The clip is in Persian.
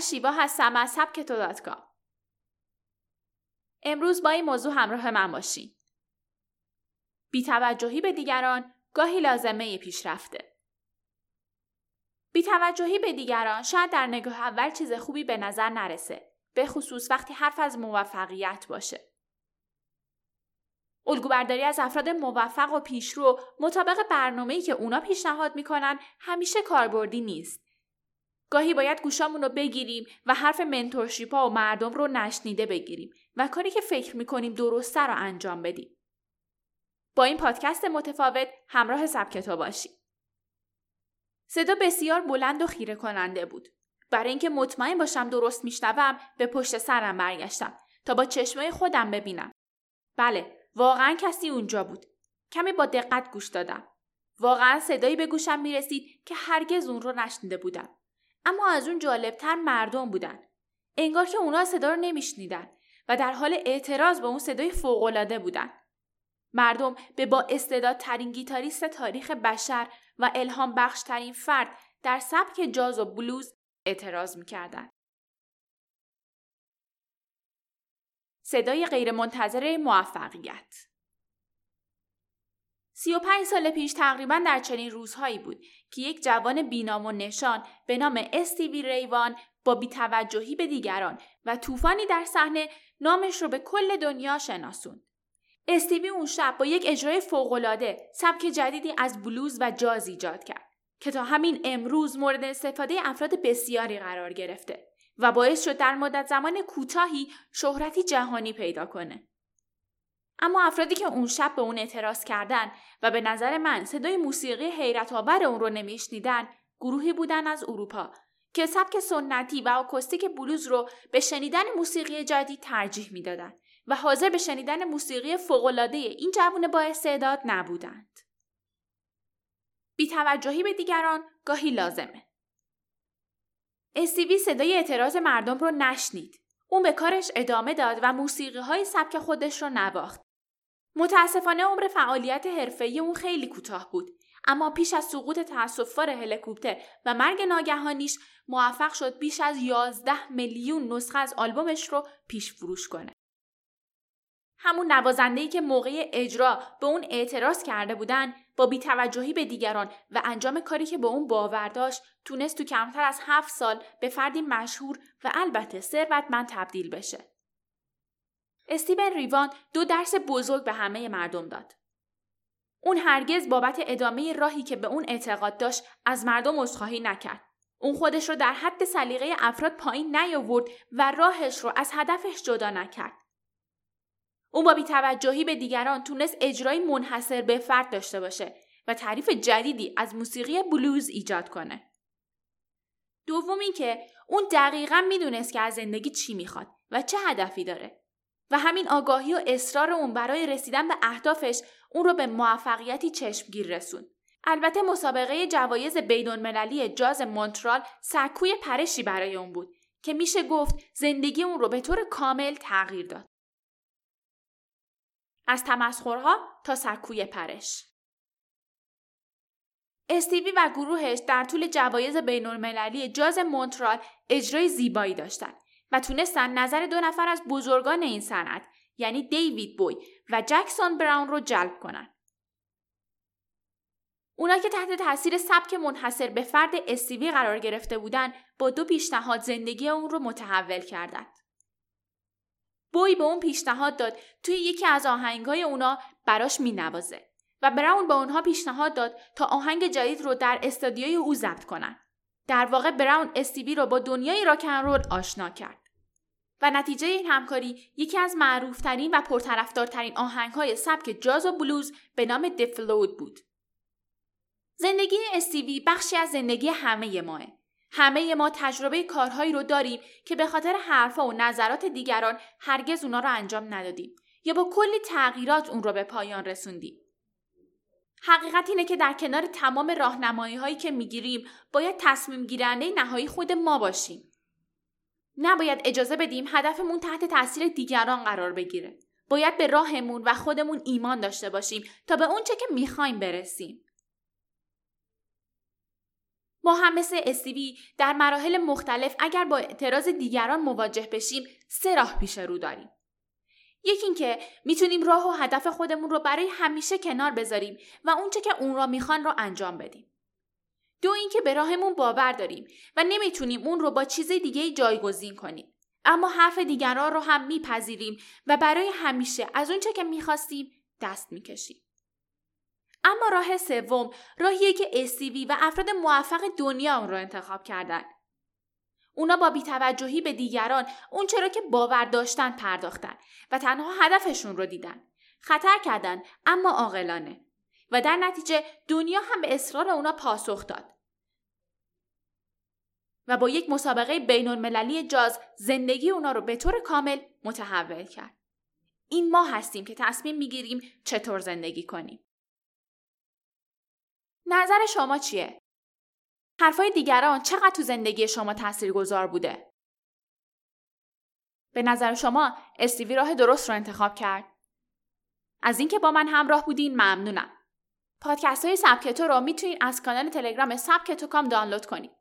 شیوا هستم از سبک تو امروز با این موضوع همراه من باشین. بیتوجهی به دیگران گاهی لازمه پیشرفته. بیتوجهی به دیگران شاید در نگاه اول چیز خوبی به نظر نرسه. به خصوص وقتی حرف از موفقیت باشه. الگوبرداری از افراد موفق و پیشرو مطابق برنامه‌ای که اونا پیشنهاد می‌کنن همیشه کاربردی نیست. گاهی باید گوشامون رو بگیریم و حرف منتورشیپا و مردم رو نشنیده بگیریم و کاری که فکر می‌کنیم درسته رو انجام بدیم. با این پادکست متفاوت همراه سبکتا باشید. صدا بسیار بلند و خیره کننده بود. برای اینکه مطمئن باشم درست میشنوم به پشت سرم برگشتم تا با چشمای خودم ببینم. بله، واقعا کسی اونجا بود. کمی با دقت گوش دادم. واقعا صدایی به گوشم می‌رسید که هرگز اون رو نشنیده بودم. اما از اون جالبتر مردم بودن. انگار که اونا صدا رو نمیشنیدن و در حال اعتراض به اون صدای فوقالعاده بودن. مردم به با استعدادترین گیتاریست تاریخ بشر و الهام بخشترین فرد در سبک جاز و بلوز اعتراض می‌کردن. صدای غیرمنتظره موفقیت 35 سال پیش تقریبا در چنین روزهایی بود که یک جوان بینام و نشان به نام استیوی ریوان با بیتوجهی به دیگران و طوفانی در صحنه نامش رو به کل دنیا شناسوند. استیوی اون شب با یک اجرای فوقالعاده سبک جدیدی از بلوز و جاز ایجاد کرد که تا همین امروز مورد استفاده افراد بسیاری قرار گرفته و باعث شد در مدت زمان کوتاهی شهرتی جهانی پیدا کنه. اما افرادی که اون شب به اون اعتراض کردن و به نظر من صدای موسیقی حیرت آور اون رو نمیشنیدن گروهی بودن از اروپا که سبک سنتی و آکوستیک بلوز رو به شنیدن موسیقی جدید ترجیح می‌دادند و حاضر به شنیدن موسیقی فوقالعاده این جوون با استعداد نبودند. بیتوجهی به دیگران گاهی لازمه. استیوی صدای اعتراض مردم رو نشنید. اون به کارش ادامه داد و موسیقی های سبک خودش رو نواخت. متاسفانه عمر فعالیت حرفه‌ای اون خیلی کوتاه بود اما پیش از سقوط تاسفبار هلیکوپتر و مرگ ناگهانیش موفق شد بیش از 11 میلیون نسخه از آلبومش رو پیش فروش کنه. همون نوازنده‌ای که موقع اجرا به اون اعتراض کرده بودن با بیتوجهی به دیگران و انجام کاری که به اون باور داشت تونست تو کمتر از هفت سال به فردی مشهور و البته ثروتمند تبدیل بشه. استیون ریوان دو درس بزرگ به همه مردم داد. اون هرگز بابت ادامه راهی که به اون اعتقاد داشت از مردم عذرخواهی نکرد. اون خودش رو در حد سلیقه افراد پایین نیاورد و راهش رو از هدفش جدا نکرد. اون با بیتوجهی به دیگران تونست اجرای منحصر به فرد داشته باشه و تعریف جدیدی از موسیقی بلوز ایجاد کنه. دوم اینکه اون دقیقا می‌دونست که از زندگی چی می‌خواد و چه هدفی داره و همین آگاهی و اصرار اون برای رسیدن به اهدافش اون رو به موفقیتی چشمگیر رسون. البته مسابقه جوایز بینالمللی جاز مونترال سکوی پرشی برای اون بود که میشه گفت زندگی اون رو به طور کامل تغییر داد. از تمسخرها تا سکوی پرش. استیوی و گروهش در طول جوایز بینالمللی جاز مونترال اجرای زیبایی داشتند و تونستن نظر دو نفر از بزرگان این صنعت یعنی دیوید بوی و جکسون براون رو جلب کنند. اونا که تحت تاثیر سبک منحصر به فرد استیوی قرار گرفته بودن با دو پیشنهاد زندگی اون رو متحول کردند. بوی به اون پیشنهاد داد توی یکی از آهنگهای اونا براش مینوازه و براون به اونها پیشنهاد داد تا آهنگ جدید رو در استادیوی او ضبط کنن. در واقع براون استیوی رو با دنیای راکن رول آشنا کرد. و نتیجه این همکاری یکی از معروفترین و پرطرفدارترین آهنگهای سبک جاز و بلوز به نام دفلود بود. زندگی استیوی بخشی از زندگی همه ماه. همه ما تجربه کارهایی رو داریم که به خاطر حرفها و نظرات دیگران هرگز اونا رو انجام ندادیم یا با کلی تغییرات اون رو به پایان رسوندیم. حقیقت اینه که در کنار تمام راهنمایی هایی که می‌گیریم باید تصمیم گیرنده نهایی خود ما باشیم. نباید اجازه بدیم هدفمون تحت تاثیر دیگران قرار بگیره. باید به راهمون و خودمون ایمان داشته باشیم تا به اونچه که می‌خوایم برسیم. ما هم مثل استیوی در مراحل مختلف اگر با اعتراض دیگران مواجه بشیم سه راه پیش رو داریم. یکی اینکه می‌تونیم راه و هدف خودمون رو برای همیشه کنار بذاریم و اونچه که اون را می‌خوان رو انجام بدیم. دو اینکه به راهمون باور داریم و نمی‌تونیم اون رو با چیز دیگه جایگزین کنیم. اما حرف دیگران رو هم میپذیریم و برای همیشه از اونچه که می‌خواستیم دست می‌کشیم. اما راه سوم راهیه که استیوی و افراد موفق دنیا اون رو انتخاب کردن. اونا با بیتوجهی به دیگران اون چرا که باور داشتن پرداختن و تنها هدفشون رو دیدن. خطر کردن اما عاقلانه و در نتیجه دنیا هم به اصرار اونا پاسخ داد. و با یک مسابقه بین المللی جاز زندگی اونا رو به طور کامل متحول کرد. این ما هستیم که تصمیم می‌گیریم چطور زندگی کنیم. نظر شما چیه؟ حرفای دیگران چقدر تو زندگی شما گذار بوده؟ به نظر شما استیوی راه درست رو انتخاب کرد؟ از اینکه با من همراه بودین ممنونم. پادکست های سبکتو رو می‌تونید از کانال تلگرام سبکتو کام دانلود کنید.